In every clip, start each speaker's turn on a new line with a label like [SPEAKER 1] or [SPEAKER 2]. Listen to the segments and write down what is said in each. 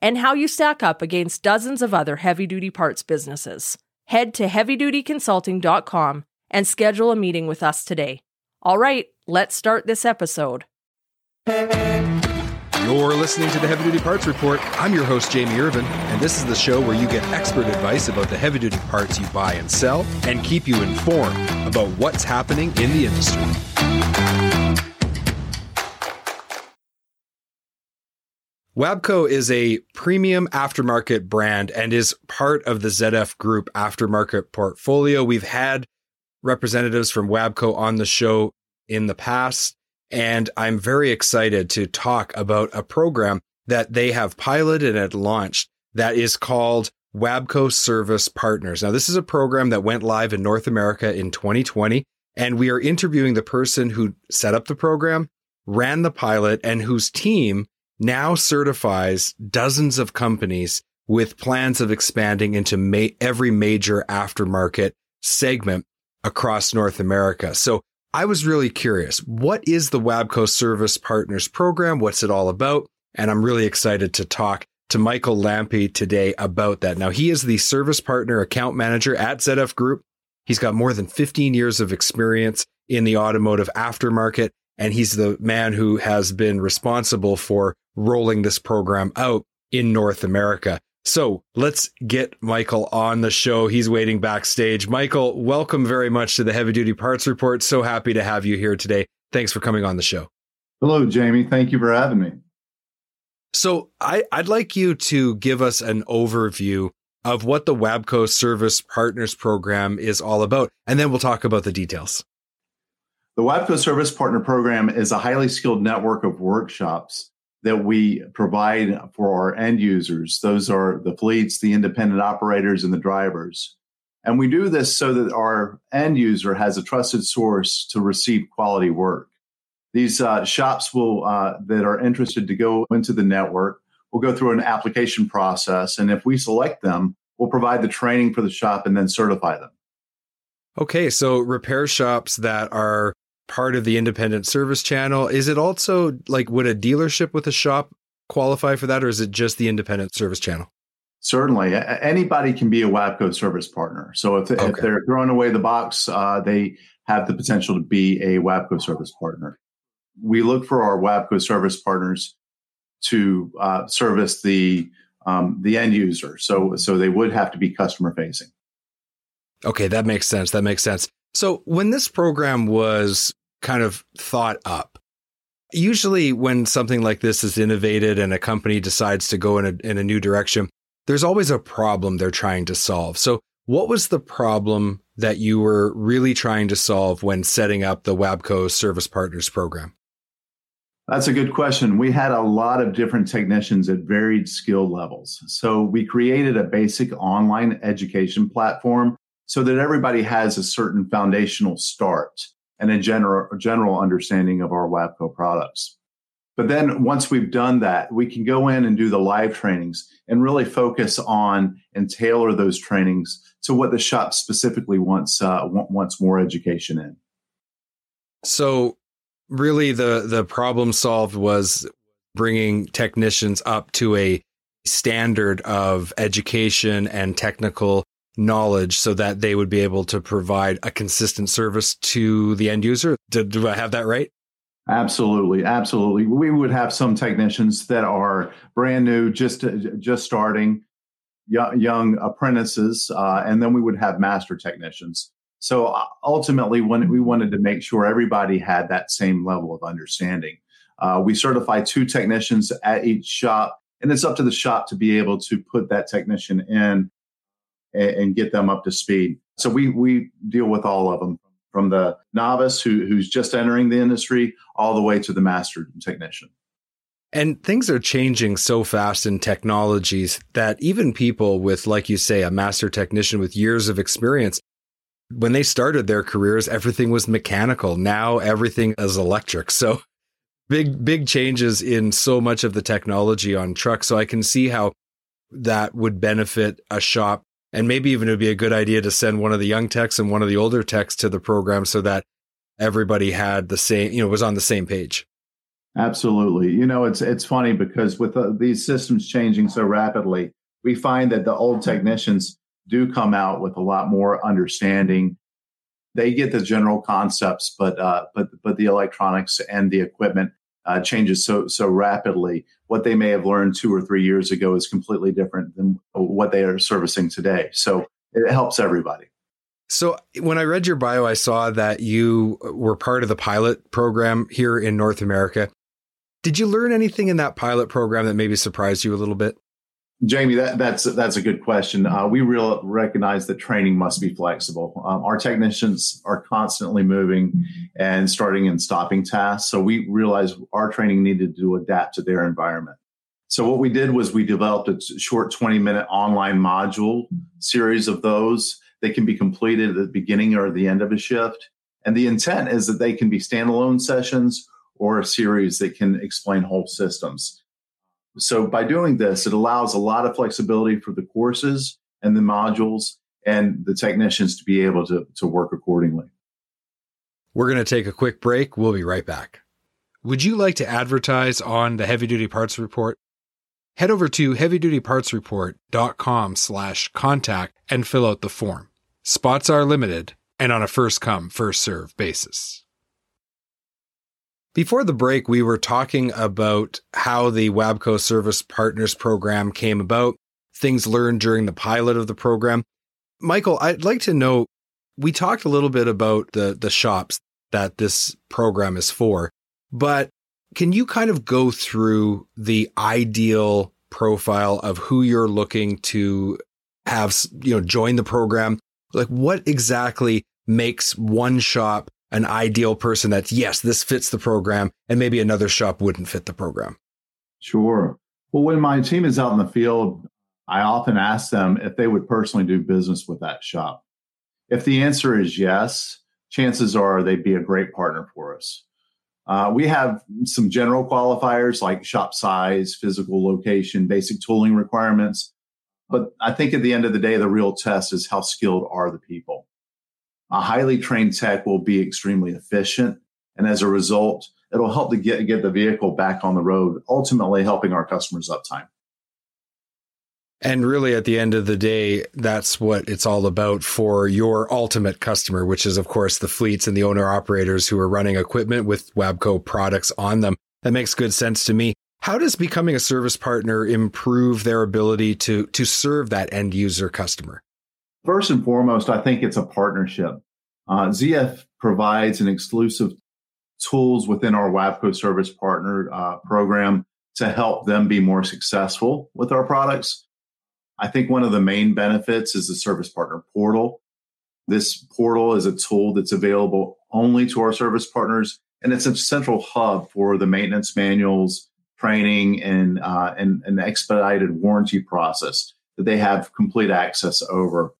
[SPEAKER 1] and how you stack up against dozens of other heavy duty parts businesses. Head to heavydutyconsulting.com and schedule a meeting with us today. All right, let's start this episode.
[SPEAKER 2] You're listening to the Heavy Duty Parts Report. I'm your host, Jamie Irvin, and this is the show where you get expert advice about the heavy duty parts you buy and sell and keep you informed about what's happening in the industry. Wabco is a premium aftermarket brand and is part of the ZF Group aftermarket portfolio. We've had representatives from Wabco on the show in the past, and I'm very excited to talk about a program that they have piloted and launched that is called Wabco Service Partners. Now, this is a program that went live in North America in 2020, and we are interviewing the person who set up the program, ran the pilot, and whose team now certifies dozens of companies with plans of expanding into ma- every major aftermarket segment across North America. So I was really curious. What is the Wabco Service Partners program? What's it all about? And I'm really excited to talk to Michael Lampe today about that. Now, he is the service partner account manager at ZF Group. He's got more than 15 years of experience in the automotive aftermarket, and he's the man who has been responsible for rolling this program out in North America. So let's get Michael on the show. He's waiting backstage. Michael, welcome very much to the Heavy Duty Parts Report. So happy to have you here today. Thanks for coming on the show.
[SPEAKER 3] Hello, Jamie. Thank you for having me.
[SPEAKER 2] So I, would like you to give us an overview of what the Wabco Service Partners Program is all about, and then we'll talk about the details.
[SPEAKER 3] The Wabco Service Partner Program is a highly skilled network of workshops that we provide for our end users. Those are the fleets, the independent operators, and the drivers. And we do this so that our end user has a trusted source to receive quality work. These uh, shops will uh, that are interested to go into the network will go through an application process, and if we select them, we'll provide the training for the shop and then certify them.
[SPEAKER 2] Okay, so repair shops that are part of the independent service channel. Is it also like would a dealership with a shop qualify for that, or is it just the independent service channel?
[SPEAKER 3] Certainly, anybody can be a WABCO service partner. So if, okay. if they're throwing away the box, uh, they have the potential to be a WABCO service partner. We look for our WABCO service partners to uh, service the um, the end user. So so they would have to be customer facing.
[SPEAKER 2] Okay, that makes sense. That makes sense. So when this program was kind of thought up, usually when something like this is innovated and a company decides to go in a, in a new direction, there's always a problem they're trying to solve. So what was the problem that you were really trying to solve when setting up the Wabco Service Partners program?
[SPEAKER 3] That's a good question. We had a lot of different technicians at varied skill levels. So we created a basic online education platform so that everybody has a certain foundational start and a general, general understanding of our WABCO products. But then once we've done that, we can go in and do the live trainings and really focus on and tailor those trainings to what the shop specifically wants uh, wants more education in.
[SPEAKER 2] So, really, the the problem solved was bringing technicians up to a standard of education and technical knowledge so that they would be able to provide a consistent service to the end user. Do, do, I have that right?
[SPEAKER 3] Absolutely, absolutely. We would have some technicians that are brand new, just just starting, young, young apprentices, uh, and then we would have master technicians. So uh, ultimately, when we wanted to make sure everybody had that same level of understanding, uh, we certify two technicians at each shop, and it's up to the shop to be able to put that technician in and, and get them up to speed. So we we deal with all of them from the novice who, who's just entering the industry all the way to the master technician.
[SPEAKER 2] And things are changing so fast in technologies that even people with, like you say, a master technician with years of experience, when they started their careers, everything was mechanical. Now everything is electric. So big, big changes in so much of the technology on trucks. So I can see how that would benefit a shop. And maybe even it would be a good idea to send one of the young techs and one of the older techs to the program so that everybody had the same, you know, was on the same page.
[SPEAKER 3] Absolutely. You know, it's it's funny because with uh, these systems changing so rapidly, we find that the old technicians do come out with a lot more understanding. They get the general concepts, but uh, but but the electronics and the equipment uh, changes so so rapidly. What they may have learned two or three years ago is completely different than what they are servicing today. So it helps everybody.
[SPEAKER 2] So when I read your bio, I saw that you were part of the pilot program here in North America. Did you learn anything in that pilot program that maybe surprised you a little bit?
[SPEAKER 3] Jamie, that, that's that's a good question. Uh, we real recognize that training must be flexible. Um, our technicians are constantly moving and starting and stopping tasks, so we realized our training needed to adapt to their environment. So what we did was we developed a short 20 minute online module series of those. They can be completed at the beginning or the end of a shift, and the intent is that they can be standalone sessions or a series that can explain whole systems. So by doing this, it allows a lot of flexibility for the courses and the modules and the technicians to be able to, to work accordingly.
[SPEAKER 2] We're going to take a quick break. We'll be right back. Would you like to advertise on the Heavy Duty Parts Report? Head over to heavydutypartsreport.com slash contact and fill out the form. Spots are limited and on a first come, first serve basis. Before the break, we were talking about how the Wabco Service Partners Program came about, things learned during the pilot of the program. Michael, I'd like to know we talked a little bit about the, the shops that this program is for, but can you kind of go through the ideal profile of who you're looking to have, you know, join the program? Like what exactly makes one shop an ideal person that's, yes, this fits the program, and maybe another shop wouldn't fit the program?
[SPEAKER 3] Sure. Well, when my team is out in the field, I often ask them if they would personally do business with that shop. If the answer is yes, chances are they'd be a great partner for us. Uh, we have some general qualifiers like shop size, physical location, basic tooling requirements. But I think at the end of the day, the real test is how skilled are the people. A highly trained tech will be extremely efficient. And as a result, it'll help to get, get the vehicle back on the road, ultimately helping our customers' uptime.
[SPEAKER 2] And really, at the end of the day, that's what it's all about for your ultimate customer, which is, of course, the fleets and the owner operators who are running equipment with Wabco products on them. That makes good sense to me. How does becoming a service partner improve their ability to, to serve that end user customer?
[SPEAKER 3] First and foremost, I think it's a partnership. Uh, ZF provides an exclusive tools within our WABCO service partner uh, program to help them be more successful with our products. I think one of the main benefits is the service partner portal. This portal is a tool that's available only to our service partners, and it's a central hub for the maintenance manuals, training, and uh, and an expedited warranty process that they have complete access over.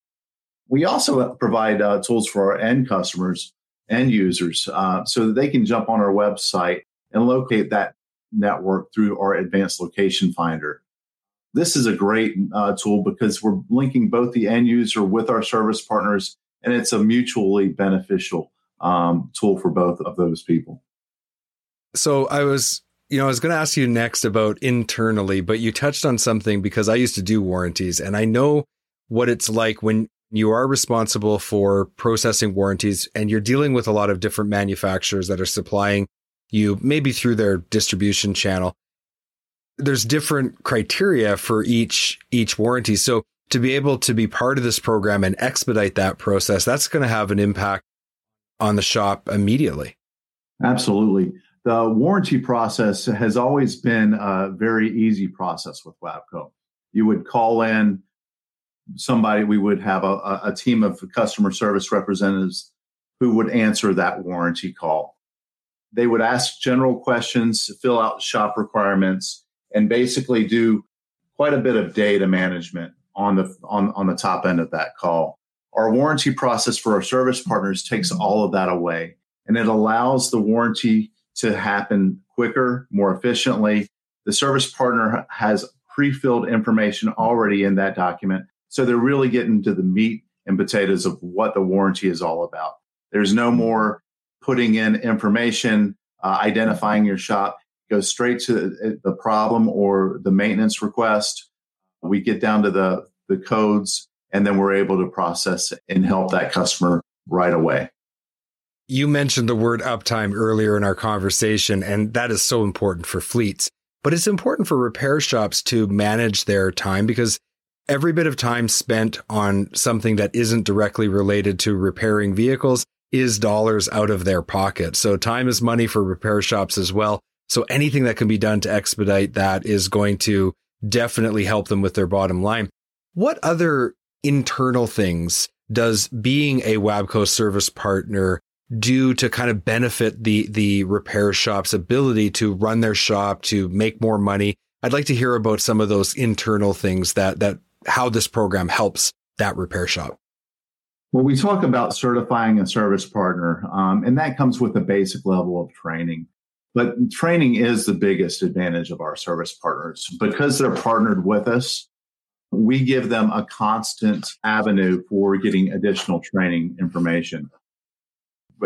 [SPEAKER 3] We also provide uh, tools for our end customers, end users, uh, so that they can jump on our website and locate that network through our advanced location finder. This is a great uh, tool because we're linking both the end user with our service partners, and it's a mutually beneficial um, tool for both of those people.
[SPEAKER 2] So I was you know, I was going to ask you next about internally, but you touched on something because I used to do warranties and I know what it's like when you are responsible for processing warranties and you're dealing with a lot of different manufacturers that are supplying you maybe through their distribution channel. There's different criteria for each each warranty. So to be able to be part of this program and expedite that process that's going to have an impact on the shop immediately.
[SPEAKER 3] Absolutely. The warranty process has always been a very easy process with wabco. You would call in somebody, we would have a, a team of customer service representatives who would answer that warranty call. they would ask general questions, fill out shop requirements, and basically do quite a bit of data management on the on, on the top end of that call. Our warranty process for our service partners takes all of that away and it allows the warranty to happen quicker, more efficiently. The service partner has pre-filled information already in that document. So they're really getting to the meat and potatoes of what the warranty is all about. There's no more putting in information, uh, identifying your shop. Go straight to the problem or the maintenance request. We get down to the, the codes and then we're able to process and help that customer right away.
[SPEAKER 2] You mentioned the word uptime earlier in our conversation, and that is so important for fleets. But it's important for repair shops to manage their time because every bit of time spent on something that isn't directly related to repairing vehicles is dollars out of their pocket. So time is money for repair shops as well. So anything that can be done to expedite that is going to definitely help them with their bottom line. What other internal things does being a Wabco service partner do to kind of benefit the the repair shop's ability to run their shop to make more money? I'd like to hear about some of those internal things that that how this program helps that repair shop.
[SPEAKER 3] Well, we talk about certifying a service partner, um, and that comes with a basic level of training. But training is the biggest advantage of our service partners because they're partnered with us. We give them a constant avenue for getting additional training information.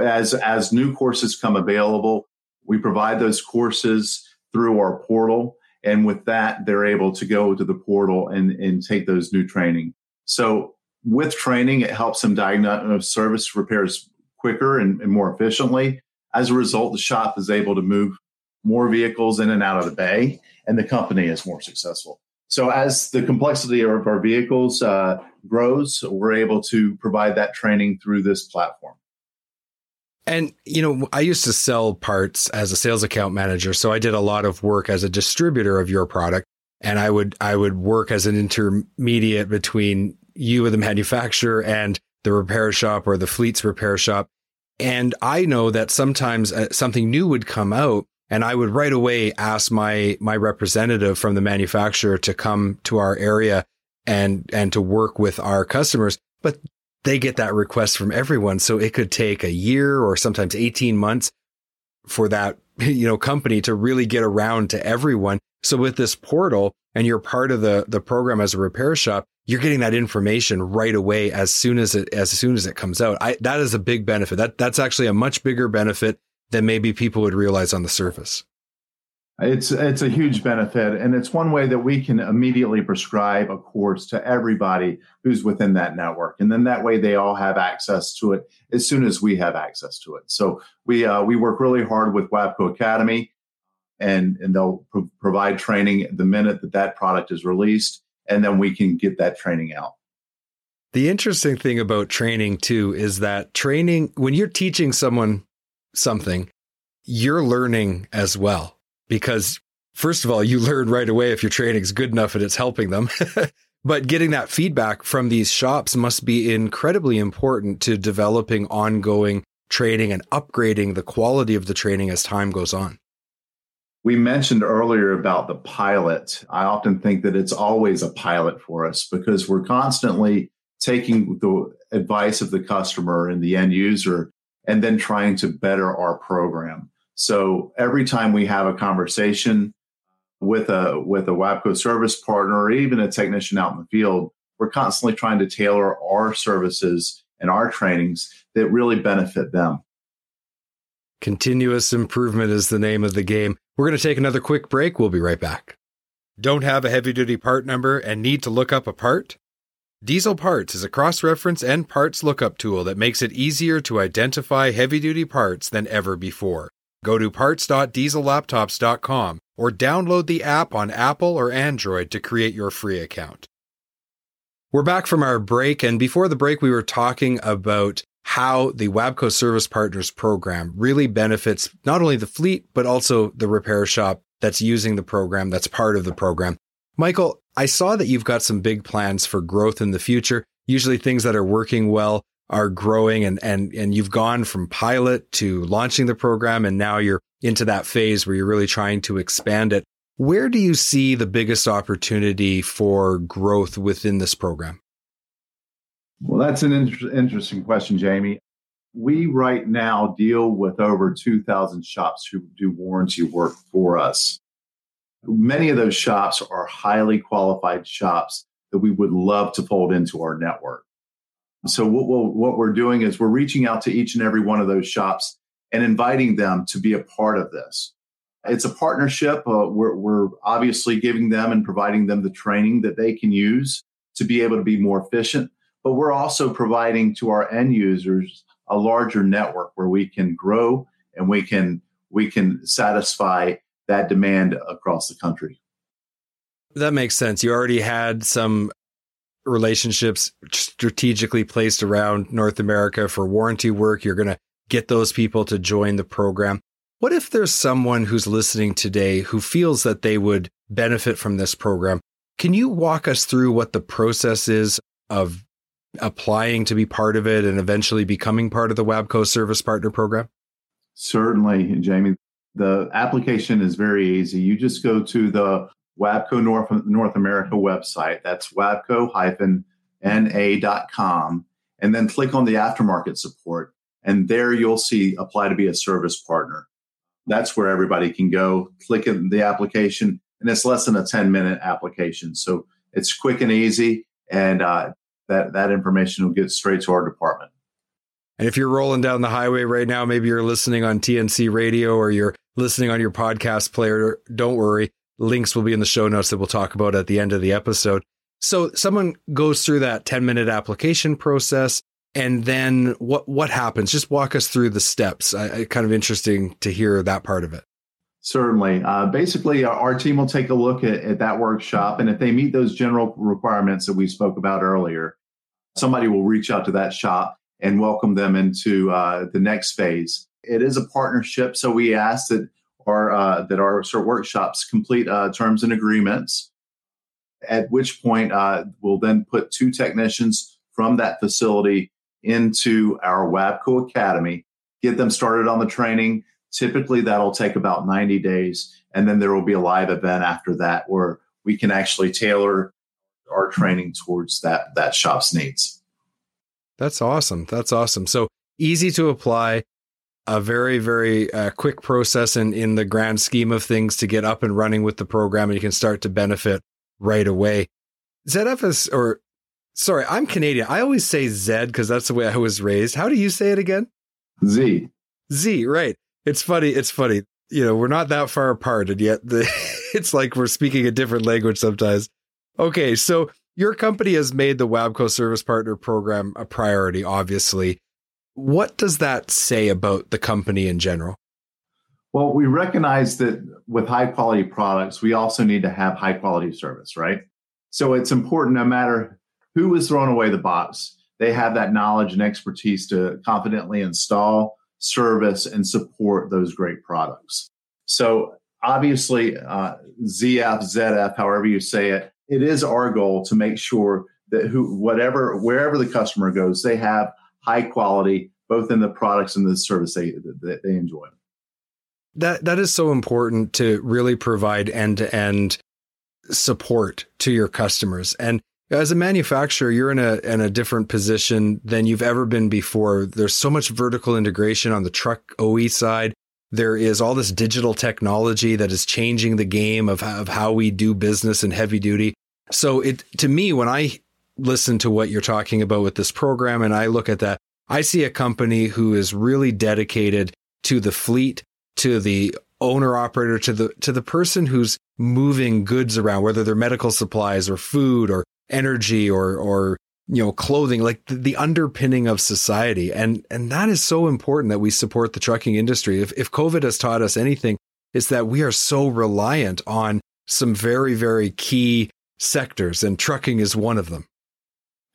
[SPEAKER 3] As, as new courses come available, we provide those courses through our portal. And with that, they're able to go to the portal and, and take those new training. So with training, it helps them diagnose service repairs quicker and, and more efficiently. As a result, the shop is able to move more vehicles in and out of the bay, and the company is more successful. So, as the complexity of our vehicles uh, grows, we're able to provide that training through this platform.
[SPEAKER 2] And, you know, I used to sell parts as a sales account manager. So I did a lot of work as a distributor of your product. And I would, I would work as an intermediate between you, the manufacturer, and the repair shop or the fleet's repair shop. And I know that sometimes uh, something new would come out and I would right away ask my, my representative from the manufacturer to come to our area and, and to work with our customers. But they get that request from everyone. So it could take a year or sometimes 18 months for that, you know, company to really get around to everyone. So with this portal and you're part of the, the program as a repair shop, you're getting that information right away as soon as it, as soon as it comes out. I, that is a big benefit. That, that's actually a much bigger benefit than maybe people would realize on the surface.
[SPEAKER 3] It's it's a huge benefit, and it's one way that we can immediately prescribe a course to everybody who's within that network, and then that way they all have access to it as soon as we have access to it. So we uh, we work really hard with Wabco Academy, and and they'll pro- provide training the minute that that product is released, and then we can get that training out.
[SPEAKER 2] The interesting thing about training too is that training when you're teaching someone something, you're learning as well because first of all, you learn right away if your training is good enough and it's helping them. but getting that feedback from these shops must be incredibly important to developing ongoing training and upgrading the quality of the training as time goes on.
[SPEAKER 3] We mentioned earlier about the pilot. I often think that it's always a pilot for us because we're constantly taking the advice of the customer and the end user and then trying to better our program. So every time we have a conversation with a with a WABCO service partner or even a technician out in the field, we're constantly trying to tailor our services and our trainings that really benefit them.
[SPEAKER 2] Continuous improvement is the name of the game. We're going to take another quick break. We'll be right back. Don't have a heavy duty part number and need to look up a part? Diesel Parts is a cross reference and parts lookup tool that makes it easier to identify heavy duty parts than ever before. Go to parts.diesellaptops.com or download the app on Apple or Android to create your free account. We're back from our break, and before the break, we were talking about how the Wabco Service Partners program really benefits not only the fleet, but also the repair shop that's using the program, that's part of the program. Michael, I saw that you've got some big plans for growth in the future, usually things that are working well are growing and, and, and you've gone from pilot to launching the program. And now you're into that phase where you're really trying to expand it. Where do you see the biggest opportunity for growth within this program?
[SPEAKER 3] Well, that's an inter- interesting question, Jamie. We right now deal with over 2,000 shops who do warranty work for us. Many of those shops are highly qualified shops that we would love to fold into our network. So what, we'll, what we're doing is we're reaching out to each and every one of those shops and inviting them to be a part of this. It's a partnership. Uh, we're, we're obviously giving them and providing them the training that they can use to be able to be more efficient. But we're also providing to our end users a larger network where we can grow and we can we can satisfy that demand across the country.
[SPEAKER 2] That makes sense. You already had some relationships strategically placed around North America for warranty work. You're going to get those people to join the program. What if there's someone who's listening today who feels that they would benefit from this program? Can you walk us through what the process is of applying to be part of it and eventually becoming part of the Wabco Service Partner Program?
[SPEAKER 3] Certainly, Jamie. The application is very easy. You just go to the Wabco North, North America website. That's wabco-na.com. And then click on the aftermarket support. And there you'll see apply to be a service partner. That's where everybody can go. Click in the application, and it's less than a 10 minute application. So it's quick and easy. And uh, that, that information will get straight to our department.
[SPEAKER 2] And if you're rolling down the highway right now, maybe you're listening on TNC radio or you're listening on your podcast player, don't worry. Links will be in the show notes that we'll talk about at the end of the episode. So someone goes through that 10 minute application process and then what what happens? Just walk us through the steps. I, I kind of interesting to hear that part of it.
[SPEAKER 3] Certainly. Uh, basically, our team will take a look at, at that workshop, and if they meet those general requirements that we spoke about earlier, somebody will reach out to that shop and welcome them into uh, the next phase. It is a partnership, so we ask that our uh, that our sort of workshops complete uh, terms and agreements. At which point, uh, we'll then put two technicians from that facility into our Wabco Academy, get them started on the training. Typically, that'll take about 90 days. And then there will be a live event after that where we can actually tailor our training towards that, that shop's needs.
[SPEAKER 2] That's awesome. That's awesome. So easy to apply, a very, very uh, quick process in, in the grand scheme of things to get up and running with the program and you can start to benefit right away. ZFS or Sorry, I'm Canadian. I always say Z because that's the way I was raised. How do you say it again?
[SPEAKER 3] Z.
[SPEAKER 2] Z, right. It's funny. It's funny. You know, we're not that far apart, and yet the, it's like we're speaking a different language sometimes. Okay, so your company has made the Wabco Service Partner Program a priority, obviously. What does that say about the company in general?
[SPEAKER 3] Well, we recognize that with high quality products, we also need to have high quality service, right? So it's important no matter who was throwing away the box. They have that knowledge and expertise to confidently install, service, and support those great products. So obviously, uh, ZF, ZF, however you say it, it is our goal to make sure that who, whatever, wherever the customer goes, they have high quality, both in the products and the service they, that they enjoy.
[SPEAKER 2] That that is so important to really provide end to end support to your customers. And as a manufacturer, you're in a in a different position than you've ever been before. There's so much vertical integration on the truck OE side. There is all this digital technology that is changing the game of, of how we do business in heavy duty. So it to me, when I listen to what you're talking about with this program and I look at that, I see a company who is really dedicated to the fleet, to the owner operator, to the to the person who's moving goods around, whether they're medical supplies or food or energy or or you know clothing like the, the, underpinning of society. And and that is so important that we support the trucking industry. If if covid has taught us anything it's that we are so reliant on some very very key sectors and trucking is one of them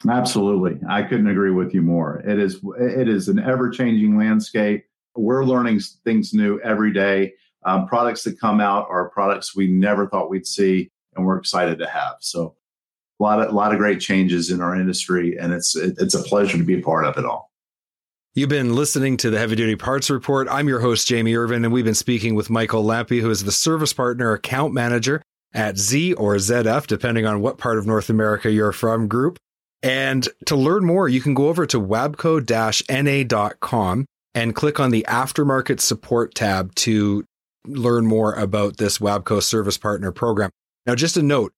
[SPEAKER 3] absolutely i couldn't agree with you more it is it is an ever changing landscape we're learning things new every day um, products that come out are products we never thought we'd see and we're excited to have so a lot of a lot of great changes in our industry, and it's it, it's a pleasure to be a part of it all.
[SPEAKER 2] You've been listening to the Heavy Duty Parts Report. I'm your host, Jamie Irvin, and we've been speaking with Michael Lampe, who is the Service Partner Account Manager at Z or ZF, depending on what part of North America you're from, group. And to learn more, you can go over to wabco-na.com and click on the Aftermarket Support tab to learn more about this Wabco Service Partner program. Now, just a note,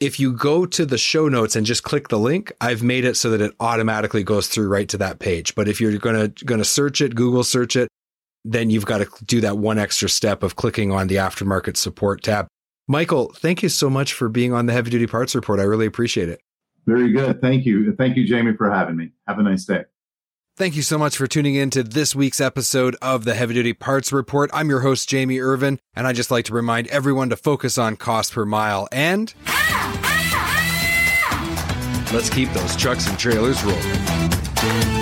[SPEAKER 2] if you go to the show notes and just click the link, I've made it so that it automatically goes through right to that page. But if you're going to going to search it, Google search it, then you've got to do that one extra step of clicking on the aftermarket support tab. Michael, thank you so much for being on the Heavy Duty Parts Report. I really appreciate it.
[SPEAKER 3] Very good. Thank you. Thank you, Jamie, for having me. Have a nice day.
[SPEAKER 2] Thank you so much for tuning in to this week's episode of the Heavy Duty Parts Report. I'm your host, Jamie Irvin, and I just like to remind everyone to focus on cost per mile and let's keep those trucks and trailers rolling.